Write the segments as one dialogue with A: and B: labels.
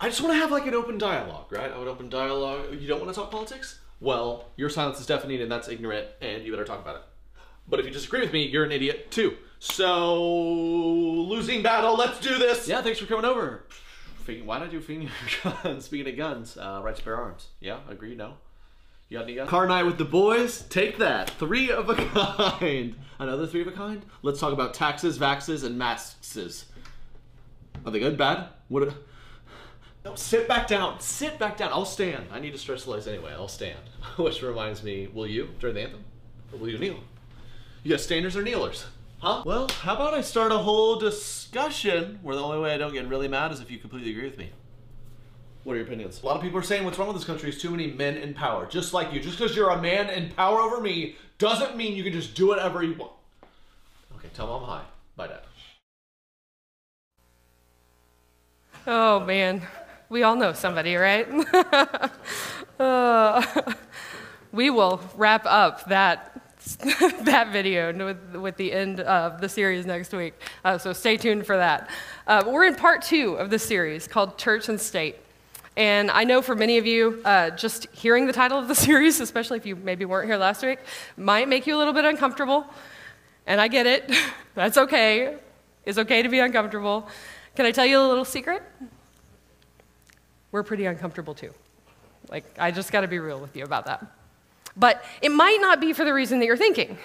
A: I just want to have like an open dialogue, right? I would open dialogue. You don't want to talk politics? Well, your silence is deafening and that's ignorant, and you better talk about it. But if you disagree with me, you're an idiot too. So, losing battle, let's do this! Yeah, thanks for coming over. Why not do finger guns? Speaking of guns, uh, right to bear arms. Yeah, agree, no? You got any guns? Car night with the boys? Take that. Three of a kind. Another three of a kind? Let's talk about taxes, vaxes, and masks. Are they good, bad? What? No, sit back down. Sit back down. I'll stand. I need to stretch the legs anyway. I'll stand. Which reminds me, will you during the anthem? Or will you kneel? You got standers or kneelers? Huh? Well, how about I start a whole discussion where the only way I don't get really mad is if you completely agree with me. What are your opinions? A lot of people are saying what's wrong with this country is too many men in power. Just like you. Just because you're a man in power over me doesn't mean you can just do whatever you want. Okay, tell mom hi. Bye, dad.
B: Oh, man. We all know somebody, right? uh, we will wrap up that that video with, with, the end of the series next week. Uh, so stay tuned for that. Uh, we're in part two of the series called Church and State. And I know for many of you, uh, just hearing the title of the series, especially if you maybe weren't here last week, might make you a little bit uncomfortable. And I get it. That's okay. It's okay to be uncomfortable. Can I tell you a little secret? We're pretty uncomfortable too. Like, I just got to be real with you about that. But it might not be for the reason that you're thinking.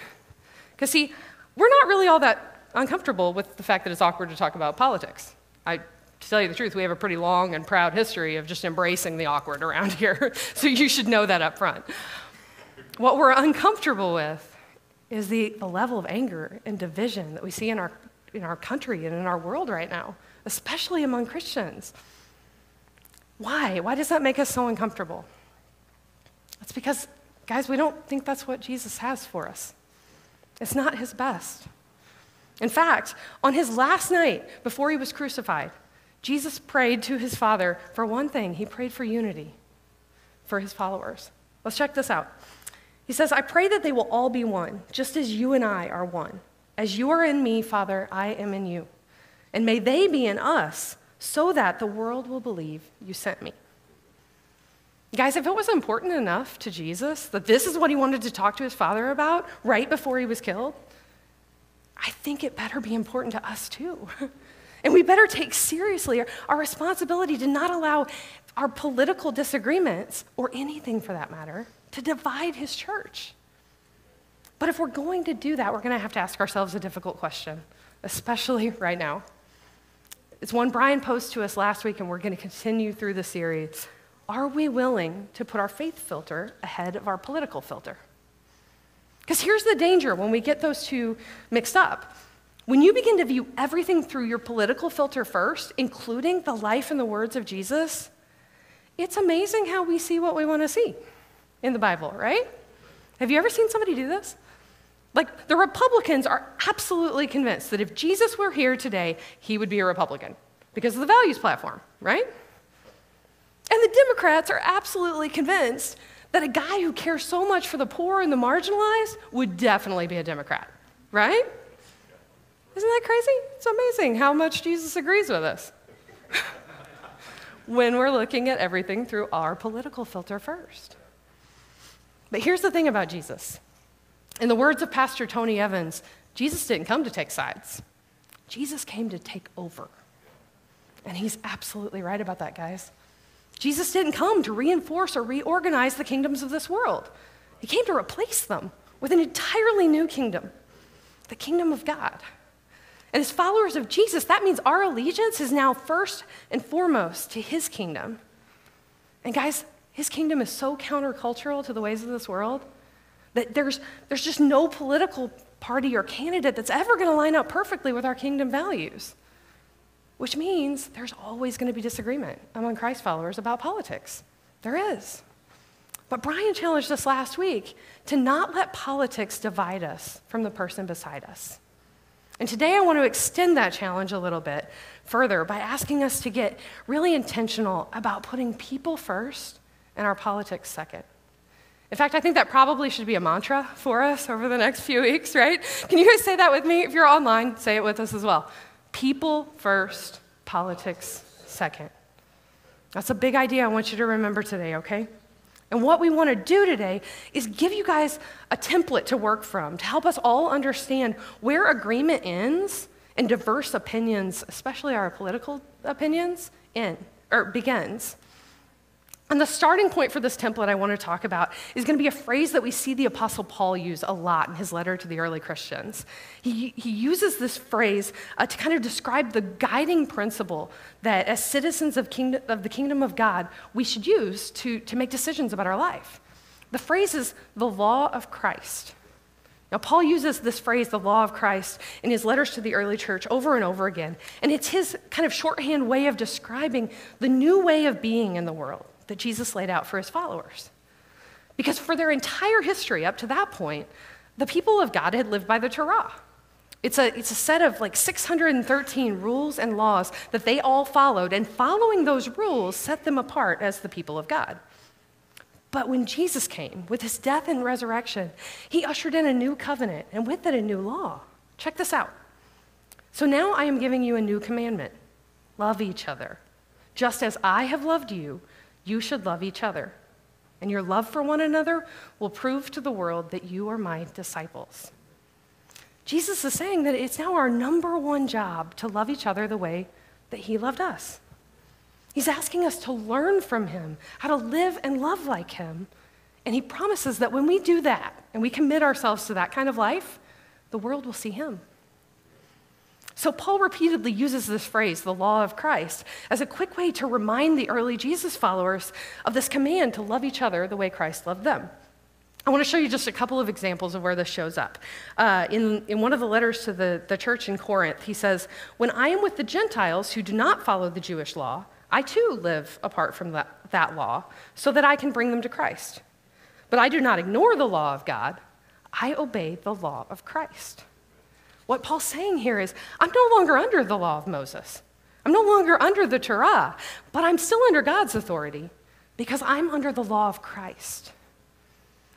B: Because, see, we're not really all that uncomfortable with the fact that it's awkward to talk about politics. I, to tell you the truth, we have a pretty long and proud history of just embracing the awkward around here. so you should know that up front. What we're uncomfortable with is the, the level of anger and division that we see in our, in our country and in our world right now, especially among Christians. Why? Why does that make us so uncomfortable? It's because Guys, we don't think that's what Jesus has for us. It's not his best. In fact, on his last night before he was crucified, Jesus prayed to his Father for one thing he prayed for unity for his followers. Let's check this out. He says, I pray that they will all be one, just as you and I are one. As you are in me, Father, I am in you. And may they be in us, so that the world will believe you sent me. Guys, if it was important enough to Jesus that this is what he wanted to talk to his father about right before he was killed, I think it better be important to us too. and we better take seriously our, responsibility to not allow our political disagreements, or anything for that matter, to divide his church. But if we're going to do that, we're going to have to ask ourselves a difficult question, especially right now. It's one Brian posed to us last week, and we're going to continue through the series. Are we willing to put our faith filter ahead of our political filter? Because here's the danger when we get those two mixed up. When you begin to view everything through your political filter first, including the life and the words of Jesus, it's amazing how we see what we want to see in the Bible, right? Have you ever seen somebody do this? Like, the Republicans are absolutely convinced that if Jesus were here today, he would be a Republican because of the values platform, right? And the Democrats are absolutely convinced that a guy who cares so much for the poor and the marginalized would definitely be a Democrat, right? Isn't that crazy? It's amazing how much Jesus agrees with us when we're looking at everything through our political filter first. But here's the thing about Jesus. In the words of Pastor Tony Evans, Jesus didn't come to take sides, Jesus came to take over. And he's absolutely right about that, guys. Jesus didn't come to reinforce or reorganize the kingdoms of this world, He came to replace them with an entirely new kingdom, the kingdom of God. And as followers of Jesus, that means our allegiance is now first and foremost to His kingdom. And guys, His kingdom is so countercultural to the ways of this world that there's, there's just no political party or candidate that's ever going to line up perfectly with our kingdom values which means there's always going to be disagreement among Christ followers about politics. There is. But Brian challenged us last week to not let politics divide us from the person beside us. And today I want to extend that challenge a little bit further by asking us to get really intentional about putting people first and our politics second. In fact, I think that probably should be a mantra for us over the next few weeks, right? Can you guys say that with me? If you're online, say it with us as well. People first, politics second. That's a big idea I want you to remember today, okay? And what we want to do today is give you guys a template to work from to help us all understand where agreement ends and diverse opinions, especially our political opinions, in or begins. And the starting point for this template I want to talk about is going to be a phrase that we see the Apostle Paul use a lot in his letter to the early Christians. He, he uses this phrase uh, to kind of describe the guiding principle that, as citizens of, kingdom, of the kingdom of God, we should use to, to make decisions about our life. The phrase is the law of Christ. Now, Paul uses this phrase, the law of Christ, in his letters to the early church over and over again. And it's his kind of shorthand way of describing the new way of being in the world that Jesus laid out for his followers. Because for their entire history up to that point, the people of God had lived by the Torah. It's a, it's a set of like 613 rules and laws that they all followed, and following those rules set them apart as the people of God. But when Jesus came with his death and resurrection, he ushered in a new covenant, and with it, a new law. Check this out. So now I am giving you a new commandment love each other. Just as I have loved you, you should love each other. And your love for one another will prove to the world that you are my disciples. Jesus is saying that it's now our number one job to love each other the way that he loved us. He's asking us to learn from him how to live and love like him. And he promises that when we do that and we commit ourselves to that kind of life, the world will see him. So, Paul repeatedly uses this phrase, the law of Christ, as a quick way to remind the early Jesus followers of this command to love each other the way Christ loved them. I want to show you just a couple of examples of where this shows up. Uh, in, in one of the letters to the, the church in Corinth, he says, When I am with the Gentiles who do not follow the Jewish law, I too live apart from that, that law, so that I can bring them to Christ. But I do not ignore the law of God, I obey the law of Christ. What Paul's saying here is, I'm no longer under the law of Moses. I'm no longer under the Torah, but I'm still under God's authority because I'm under the law of Christ.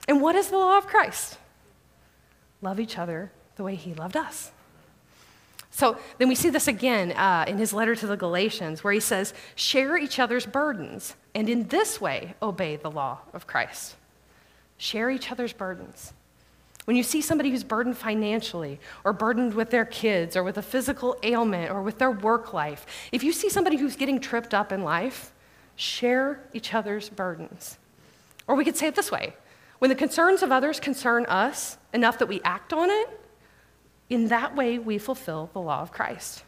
B: And what is the law of Christ? Love each other the way he loved us. So then we see this again uh, in his letter to the Galatians, where he says, Share each other's burdens, and in this way obey the law of Christ. Share each other's burdens. When you see somebody who's burdened financially, or burdened with their kids, or with a physical ailment, or with their work life, if you see somebody who's getting tripped up in life, share each other's burdens. Or we could say it this way when the concerns of others concern us enough that we act on it, in that way we fulfill the law of Christ.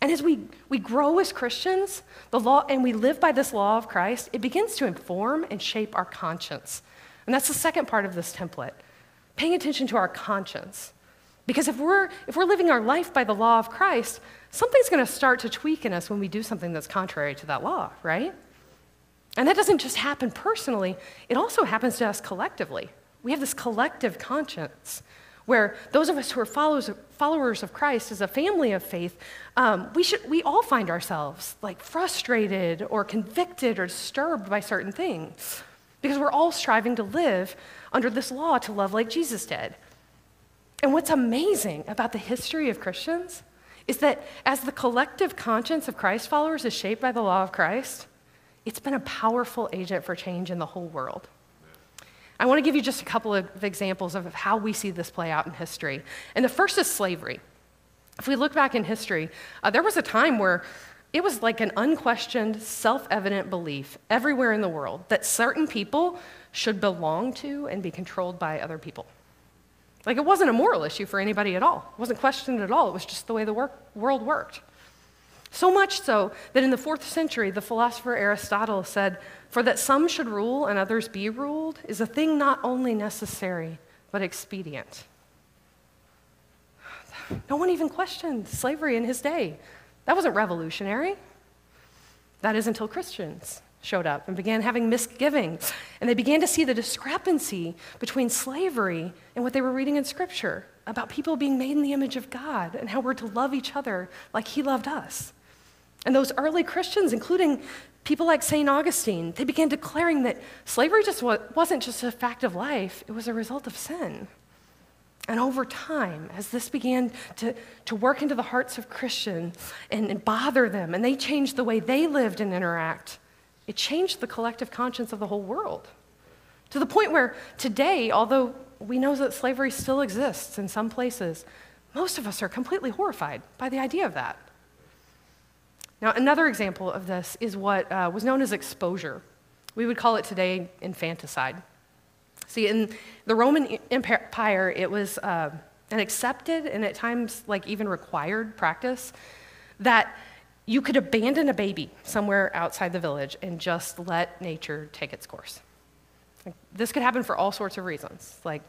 B: And as we, we grow as Christians, the law, and we live by this law of Christ, it begins to inform and shape our conscience. And that's the second part of this template paying attention to our conscience. Because if we're, if we're living our life by the law of Christ, something's going to start to tweak in us when we do something that's contrary to that law, right? And that doesn't just happen personally, it also happens to us collectively. We have this collective conscience where those of us who are followers of, followers of Christ as a family of faith, um, we, should, we all find ourselves like frustrated or convicted or disturbed by certain things because we're all striving to live under this law to love like Jesus did. And what's amazing about the history of Christians is that as the collective conscience of Christ followers is shaped by the law of Christ, it's been a powerful agent for change in the whole world. I want to give you just a couple of examples of how we see this play out in history. And the first is slavery. If we look back in history, uh, there was a time where it was like an unquestioned, self evident belief everywhere in the world that certain people should belong to and be controlled by other people. Like it wasn't a moral issue for anybody at all. It wasn't questioned at all. It was just the way the work, world worked. So much so that in the fourth century, the philosopher Aristotle said, For that some should rule and others be ruled is a thing not only necessary, but expedient. No one even questioned slavery in his day. That wasn't revolutionary. That is until Christians showed up and began having misgivings. And they began to see the discrepancy between slavery and what they were reading in Scripture about people being made in the image of God and how we're to love each other like He loved us. And those early Christians, including people like St. Augustine, they began declaring that slavery just wasn't just a fact of life, it was a result of sin. And over time, as this began to, to work into the hearts of Christians and, and bother them, and they changed the way they lived and interact, it changed the collective conscience of the whole world. To the point where today, although we know that slavery still exists in some places, most of us are completely horrified by the idea of that. Now, another example of this is what uh, was known as exposure. We would call it today infanticide. See, in the Roman Empire, it was uh, an accepted and at times, like, even required practice that you could abandon a baby somewhere outside the village and just let nature take its course. Like, this could happen for all sorts of reasons. Like,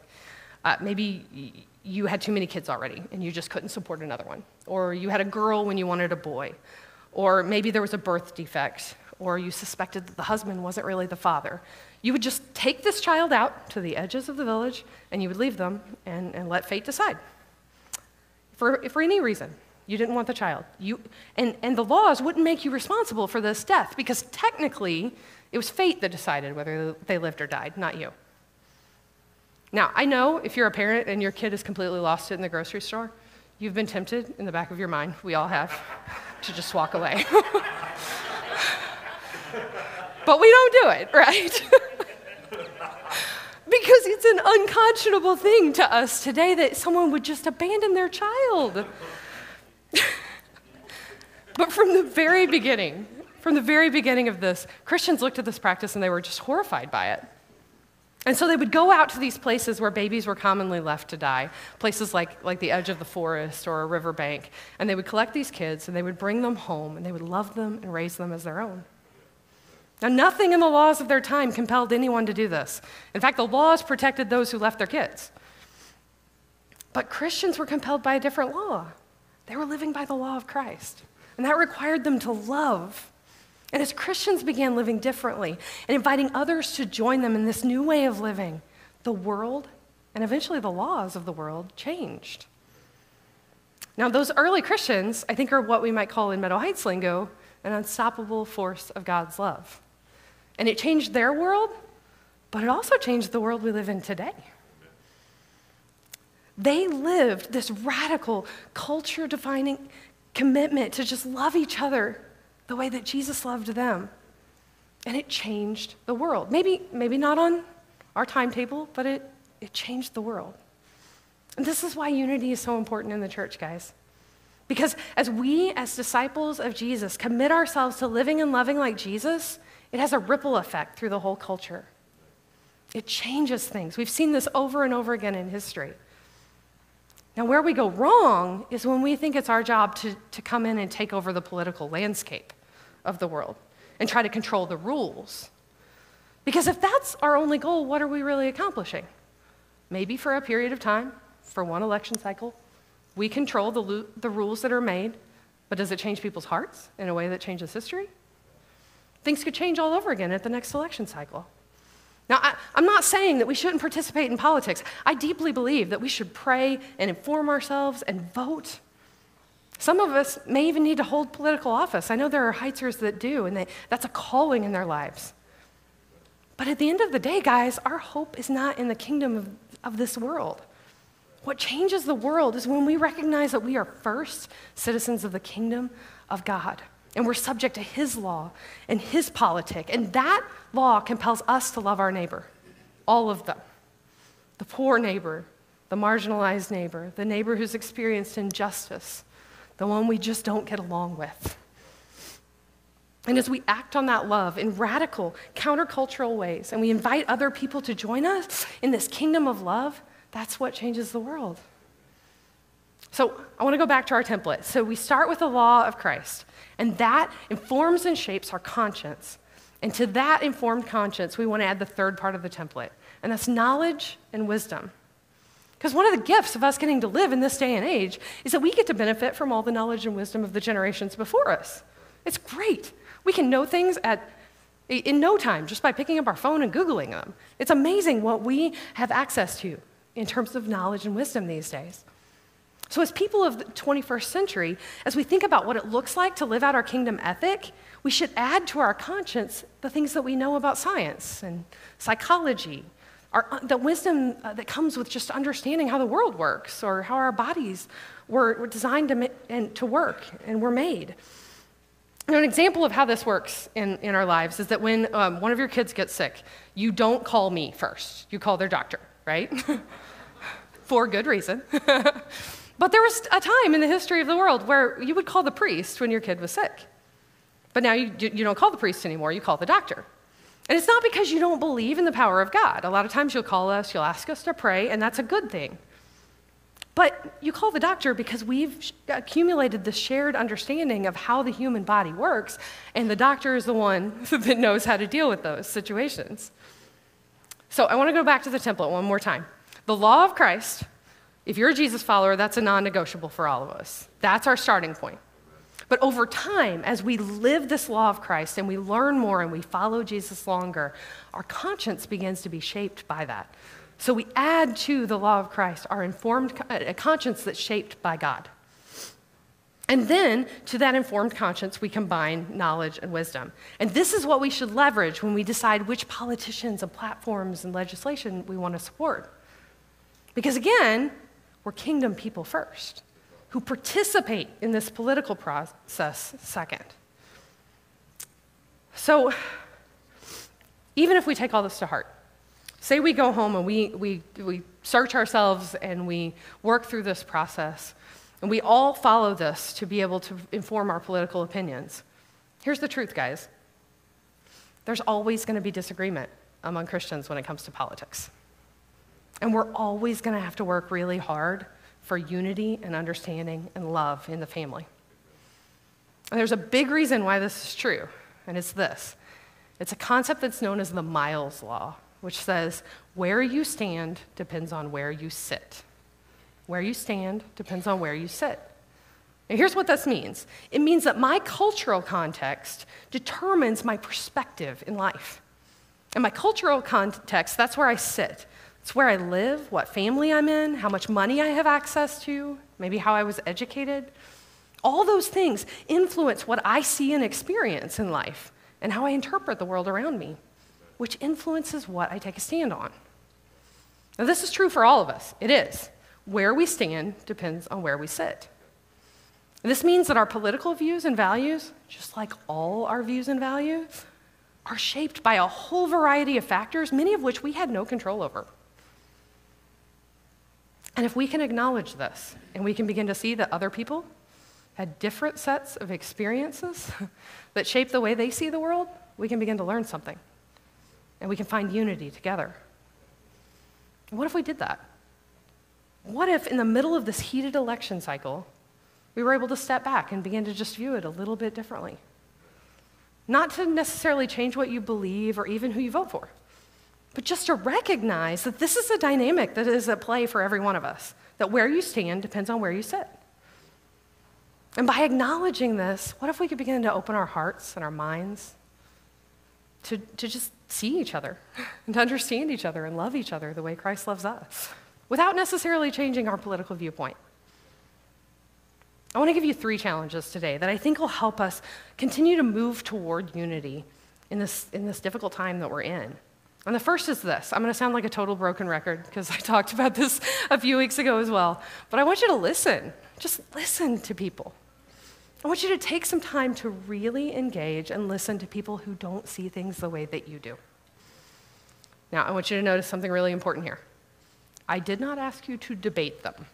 B: uh, maybe you had too many kids already and you just couldn't support another one. Or you had a girl when you wanted a boy. Or maybe there was a birth defect. Or you suspected that the husband wasn't really the father. You would just take this child out to the edges of the village and you would leave them and, and let fate decide. For, for any reason, you didn't want the child. You, and, and the laws wouldn't make you responsible for this death because technically it was fate that decided whether they lived or died, not you. Now, I know if you're a parent and your kid is completely lost it in the grocery store, you've been tempted in the back of your mind, we all have, to just walk away. but we don't do it, right? because it's an unconscionable thing to us today that someone would just abandon their child. but from the very beginning, from the very beginning of this, Christians looked at this practice and they were just horrified by it. And so they would go out to these places where babies were commonly left to die, places like, like the edge of the forest or a riverbank, and they would collect these kids and they would bring them home and they would love them and raise them as their own. Now, nothing in the laws of their time compelled anyone to do this. In fact, the laws protected those who left their kids. But Christians were compelled by a different law. They were living by the law of Christ, and that required them to love. And as Christians began living differently and inviting others to join them in this new way of living, the world and eventually the laws of the world changed. Now, those early Christians, I think, are what we might call in Meadow Heights lingo an unstoppable force of God's love. And it changed their world, but it also changed the world we live in today. They lived this radical, culture defining commitment to just love each other the way that Jesus loved them. And it changed the world. Maybe, maybe not on our timetable, but it, it changed the world. And this is why unity is so important in the church, guys. Because as we, as disciples of Jesus, commit ourselves to living and loving like Jesus, it has a ripple effect through the whole culture. It changes things. We've seen this over and over again in history. Now, where we go wrong is when we think it's our job to, to come in and take over the political landscape of the world and try to control the rules. Because if that's our only goal, what are we really accomplishing? Maybe for a period of time, for one election cycle, we control the, the rules that are made, but does it change people's hearts in a way that changes history? Things could change all over again at the next election cycle. Now, I, am not saying that we shouldn't participate in politics. I deeply believe that we should pray and inform ourselves and vote. Some of us may even need to hold political office. I know there are Heitzers that do, and they, that's a calling in their lives. But at the end of the day, guys, our hope is not in the kingdom of, of this world. What changes the world is when we recognize that we are first citizens of the kingdom of God and we're subject to his law and his politic. And that law compels us to love our neighbor, all of them the poor neighbor, the marginalized neighbor, the neighbor who's experienced injustice, the one we just don't get along with. And as we act on that love in radical, countercultural ways, and we invite other people to join us in this kingdom of love, that's what changes the world. So I want to go back to our template. So we start with the law of Christ, and that informs and shapes our conscience. And to that informed conscience, we want to add the third part of the template, and that's knowledge and wisdom. Because one of the gifts of us getting to live in this day and age is that we get to benefit from all the knowledge and wisdom of the generations before us. It's great. We can know things at, in no time just by picking up our phone and Googling them. It's amazing what we have access to in terms of knowledge and wisdom these days. So, as people of the 21st century, as we think about what it looks like to live out our kingdom ethic, we should add to our conscience the things that we know about science and psychology, our, the wisdom uh, that comes with just understanding how the world works or how our bodies were, were designed to, and to work and were made. Now, an example of how this works in, in our lives is that when um, one of your kids gets sick, you don't call me first. You call their doctor, right? For good reason. but there was a time in the history of the world where you would call the priest when your kid was sick. But now you, you don't call the priest anymore, you call the doctor. And it's not because you don't believe in the power of God. A lot of times you'll call us, you'll ask us to pray, and that's a good thing. But you call the doctor because we've accumulated the shared understanding of how the human body works, and the doctor is the one that knows how to deal with those situations. So I want to go back to the template one more time. The law of Christ, if you're a Jesus follower, that's a non negotiable for all of us. That's our starting point. But over time, as we live this law of Christ and we learn more and we follow Jesus longer, our conscience begins to be shaped by that. So we add to the law of Christ our informed a conscience that's shaped by God. And then to that informed conscience, we combine knowledge and wisdom. And this is what we should leverage when we decide which politicians and platforms and legislation we want to support. Because again, we're kingdom people first, who participate in this political process second. So, even if we take all this to heart, Say we go home and we, we, we search ourselves and we work through this process, and we all follow this to be able to inform our political opinions. Here's the truth, guys there's always going to be disagreement among Christians when it comes to politics. And we're always going to have to work really hard for unity and understanding and love in the family. And there's a big reason why this is true, and it's this it's a concept that's known as the Miles Law which says, Where you stand depends on where you sit. Where you stand depends on where you sit. Now, here's what this means it means that my cultural context determines my perspective in life. In my cultural context, that's where I sit. It's where I live, what family I'm in, how much money I have access to, maybe how I was educated. All those things influence what I see and experience in life and how I interpret the world around me which influences what I take a stand on. Now, this is true for all of us. It is. Where we stand depends on where we sit. This means that our political views and values, just like all our views and values, are shaped by a whole variety of factors, many of which we had no control over. And if we can acknowledge this and we can begin to see that other people had different sets of experiences that shape the way they see the world, we can begin to learn something and we can find unity together. What if we did that? What if, in the middle of this heated election cycle, we were able to step back and begin to just view it a little bit differently? Not to necessarily change what you believe or even who you vote for, but just to recognize that this is a dynamic that is at play for every one of us, that where you stand depends on where you sit. And by acknowledging this, what if we could begin to open our hearts and our minds to, to just see each other and to understand each other and love each other the way Christ loves us without necessarily changing our political viewpoint. I want to give you three challenges today that I think will help us continue to move toward unity in this, in this difficult time that we're in. And the first is this I'm going to sound like a total broken record because I talked about this a few weeks ago as well. But I want you to listen. Just listen to people. I want you to take some time to really engage and listen to people who don't see things the way that you do. Now, I want you to notice something really important here. I did not ask you to debate them.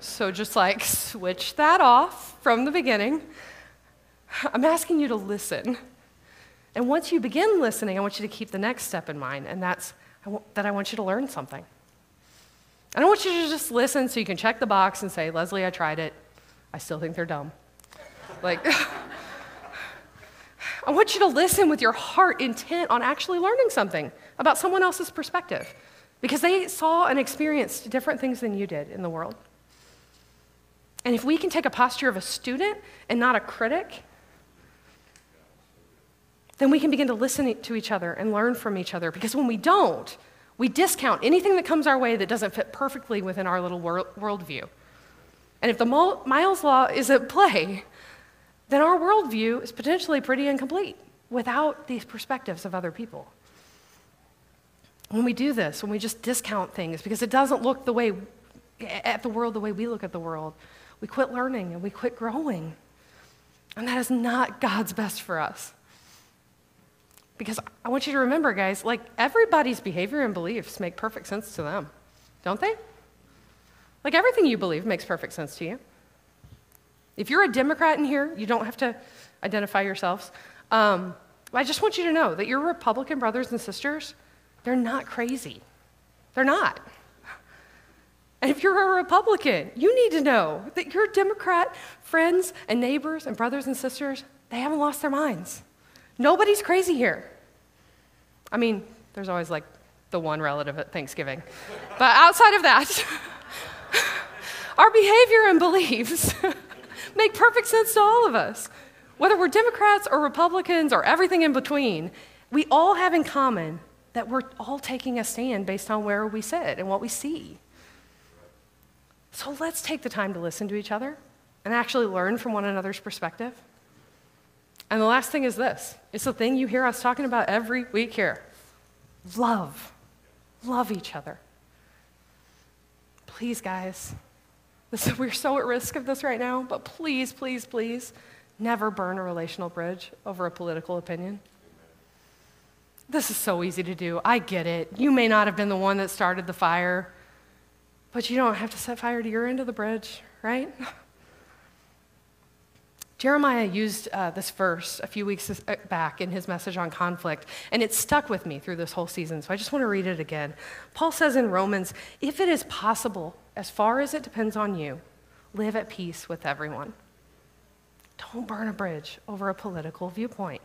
B: So just like switch that off from the beginning. I'm asking you to listen. And once you begin listening, I want you to keep the next step in mind, and that's that I want you to learn something. I don't want you to just listen so you can check the box and say, Leslie, I tried it. I still think they're dumb. Like, I want you to listen with your heart intent on actually learning something about someone else's perspective because they saw and experienced different things than you did in the world. And if we can take a posture of a student and not a critic, then we can begin to listen to each other and learn from each other. Because when we don't, we discount anything that comes our way that doesn't fit perfectly within our little world, worldview. And if the Miles Law is at play, then our worldview is potentially pretty incomplete without these perspectives of other people. When we do this, when we just discount things because it doesn't look the way at the world the way we look at the world, we quit learning and we quit growing. And that is not God's best for us. Because I want you to remember, guys, like everybody's behavior and beliefs make perfect sense to them, don't they? Like everything you believe makes perfect sense to you. If you're a Democrat in here, you don't have to identify yourselves. Um, I just want you to know that your Republican brothers and sisters, they're not crazy. They're not. And if you're a Republican, you need to know that your Democrat friends and neighbors and brothers and sisters, they haven't lost their minds. Nobody's crazy here. I mean, there's always like the one relative at Thanksgiving. but outside of that, our behavior and beliefs make perfect sense to all of us. Whether we're Democrats or Republicans or everything in between, we all have in common that we're all taking a stand based on where we sit and what we see. So let's take the time to listen to each other and actually learn from one another's perspective. And the last thing is this it's the thing you hear us talking about every week here love. Love each other. Please, guys, this, we're so at risk of this right now, but please, please, please, never burn a relational bridge over a political opinion. This is so easy to do. I get it. You may not have been the one that started the fire, but you don't have to set fire to your end of the bridge, right? Jeremiah used uh, this verse a few weeks uh, back in his message on conflict, and it stuck with me through this whole season, so I just want to read it again. Paul says in Romans, If it is possible, as far as it depends on you, live at peace with everyone. Don't burn a bridge over a political viewpoint.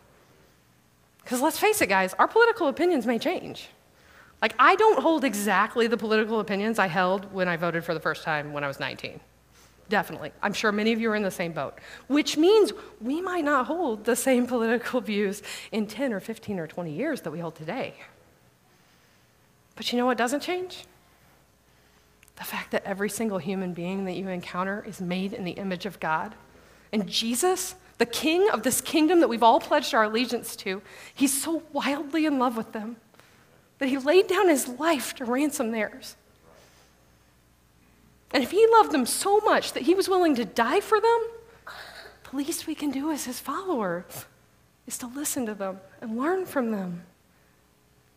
B: Because let's face it, guys, our political opinions may change. Like, I don't hold exactly the political opinions I held when I voted for the first time when I was 19. Definitely. I'm sure many of you are in the same boat, which means we might not hold the same political views in 10 or 15 or 20 years that we hold today. But you know what doesn't change? The fact that every single human being that you encounter is made in the image of God. And Jesus, the king of this kingdom that we've all pledged our allegiance to, he's so wildly in love with them that he laid down his life to ransom theirs. And if he loved them so much that he was willing to die for them, the least we can do as his followers is to listen to them and learn from them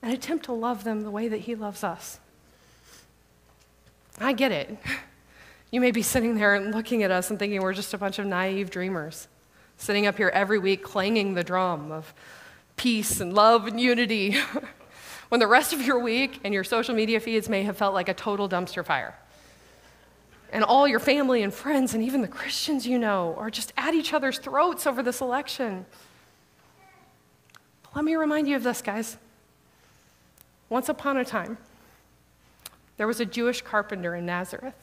B: and attempt to love them the way that he loves us. I get it. You may be sitting there and looking at us and thinking we're just a bunch of naive dreamers, sitting up here every week clanging the drum of peace and love and unity, when the rest of your week and your social media feeds may have felt like a total dumpster fire and all your family and friends and even the Christians you know are just at each other's throats over this election. But let me remind you of this, guys. Once upon a time, there was a Jewish carpenter in Nazareth,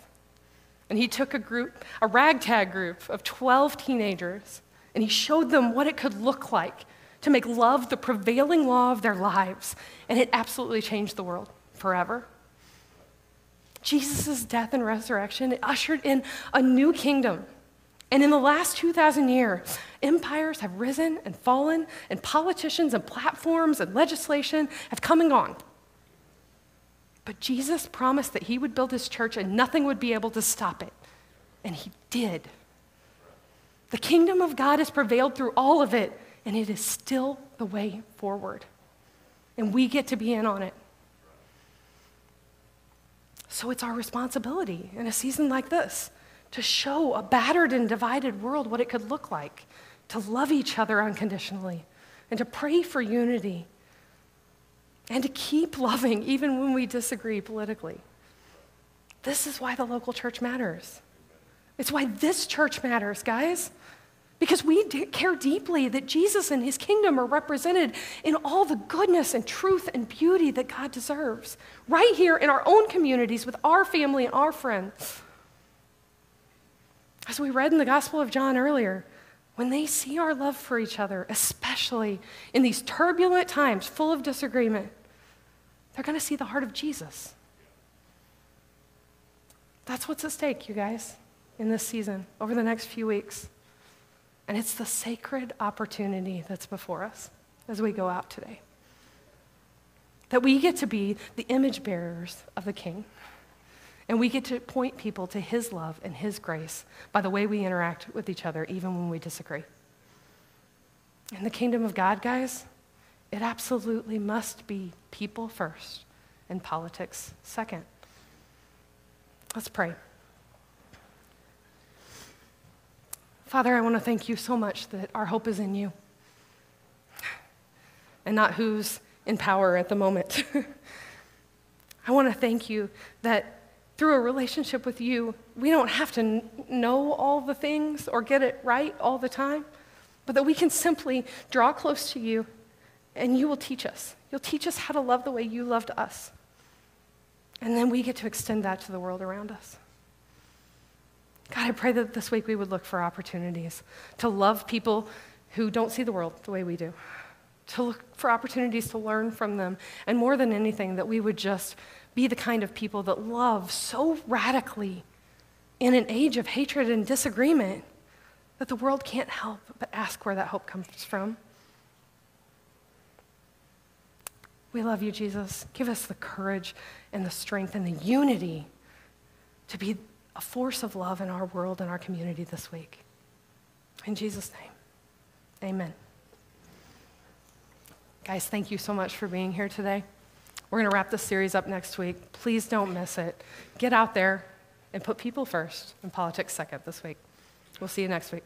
B: and he took a group, a ragtag group of 12 teenagers, and he showed them what it could look like to make love the prevailing law of their lives, and it absolutely changed the world forever. Jesus' death and resurrection ushered in a new kingdom. And in the last 2,000 years, empires have risen and fallen, and politicians and platforms and legislation have come and gone. But Jesus promised that he would build his church and nothing would be able to stop it. And he did. The kingdom of God has prevailed through all of it, and it is still the way forward. And we get to be in on it. So it's our responsibility in a season like this to show a battered and divided world what it could look like, to love each other unconditionally, and to pray for unity, and to keep loving even when we disagree politically. This is why the local church matters. It's why this church matters, guys. Because we care deeply that Jesus and his kingdom are represented in all the goodness and truth and beauty that God deserves, right here in our own communities with our family and our friends. As we read in the Gospel of John earlier, when they see our love for each other, especially in these turbulent times full of disagreement, they're going to see the heart of Jesus. That's what's at stake, you guys, in this season, over the next few weeks. And it's the sacred opportunity that's before us as we go out today. That we get to be the image bearers of the King. And we get to point people to his love and his grace by the way we interact with each other, even when we disagree. In the kingdom of God, guys, it absolutely must be people first and politics second. Let's pray. Father, I want to thank you so much that our hope is in you and not who's in power at the moment. I want to thank you that through a relationship with you, we don't have to know all the things or get it right all the time, but that we can simply draw close to you and you will teach us. You'll teach us how to love the way you loved us. And then we get to extend that to the world around us. God, I pray that this week we would look for opportunities to love people who don't see the world the way we do, to look for opportunities to learn from them, and more than anything, that we would just be the kind of people that love so radically in an age of hatred and disagreement that the world can't help but ask where that hope comes from. We love you, Jesus. Give us the courage and the strength and the unity to be a force of love in our world and our community this week. In Jesus' name, amen. Guys, thank you so much for being here today. We're going to wrap this series up next week. Please don't miss it. Get out there and put people first and politics second this week. We'll see you next week.